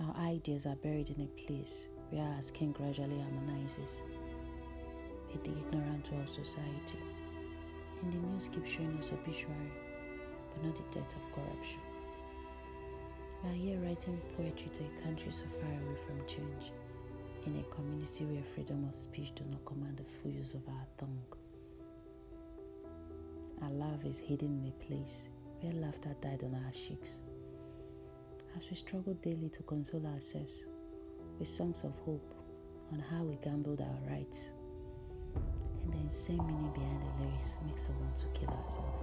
Our ideas are buried in a place where our skin gradually harmonizes with the ignorant world society. And the news keeps showing us obituary, but not the death of corruption. We are here writing poetry to a country so far away from change, in a community where freedom of speech do not command the full use of our tongue. Our love is hidden in a place where laughter died on our cheeks. As we struggle daily to console ourselves with songs of hope on how we gambled our rights, and the insane meaning behind the lyrics makes us want to kill ourselves.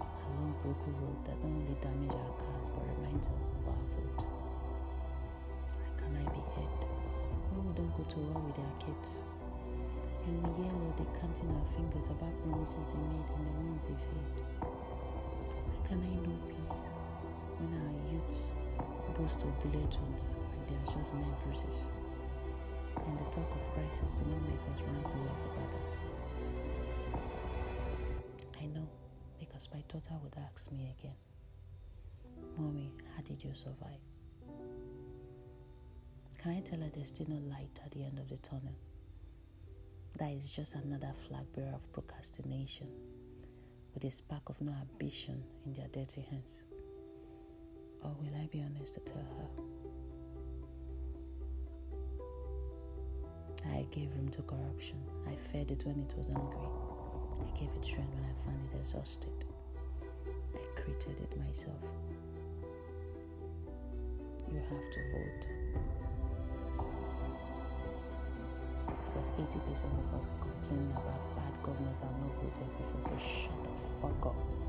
A long broken road that not only damages our cars but reminds us of our vote. How can I be heard when we don't go to war with our kids? And we yell all they counting our fingers about promises they made and the ones they failed. How can I know peace boast of like they are just men bruises? And the talk of crisis do not make us run towards the battle. I know because my daughter would ask me again, Mommy, how did you survive? Can I tell her there's still no light at the end of the tunnel? That is just another flag bearer of procrastination with a spark of no ambition in their dirty hands. Or will I be honest to tell her? I gave room to corruption. I fed it when it was hungry. I gave it strength when I found it exhausted. I created it myself. You have to vote. Because 80% of us complain about bad governors have not voted before, so shut the fuck up.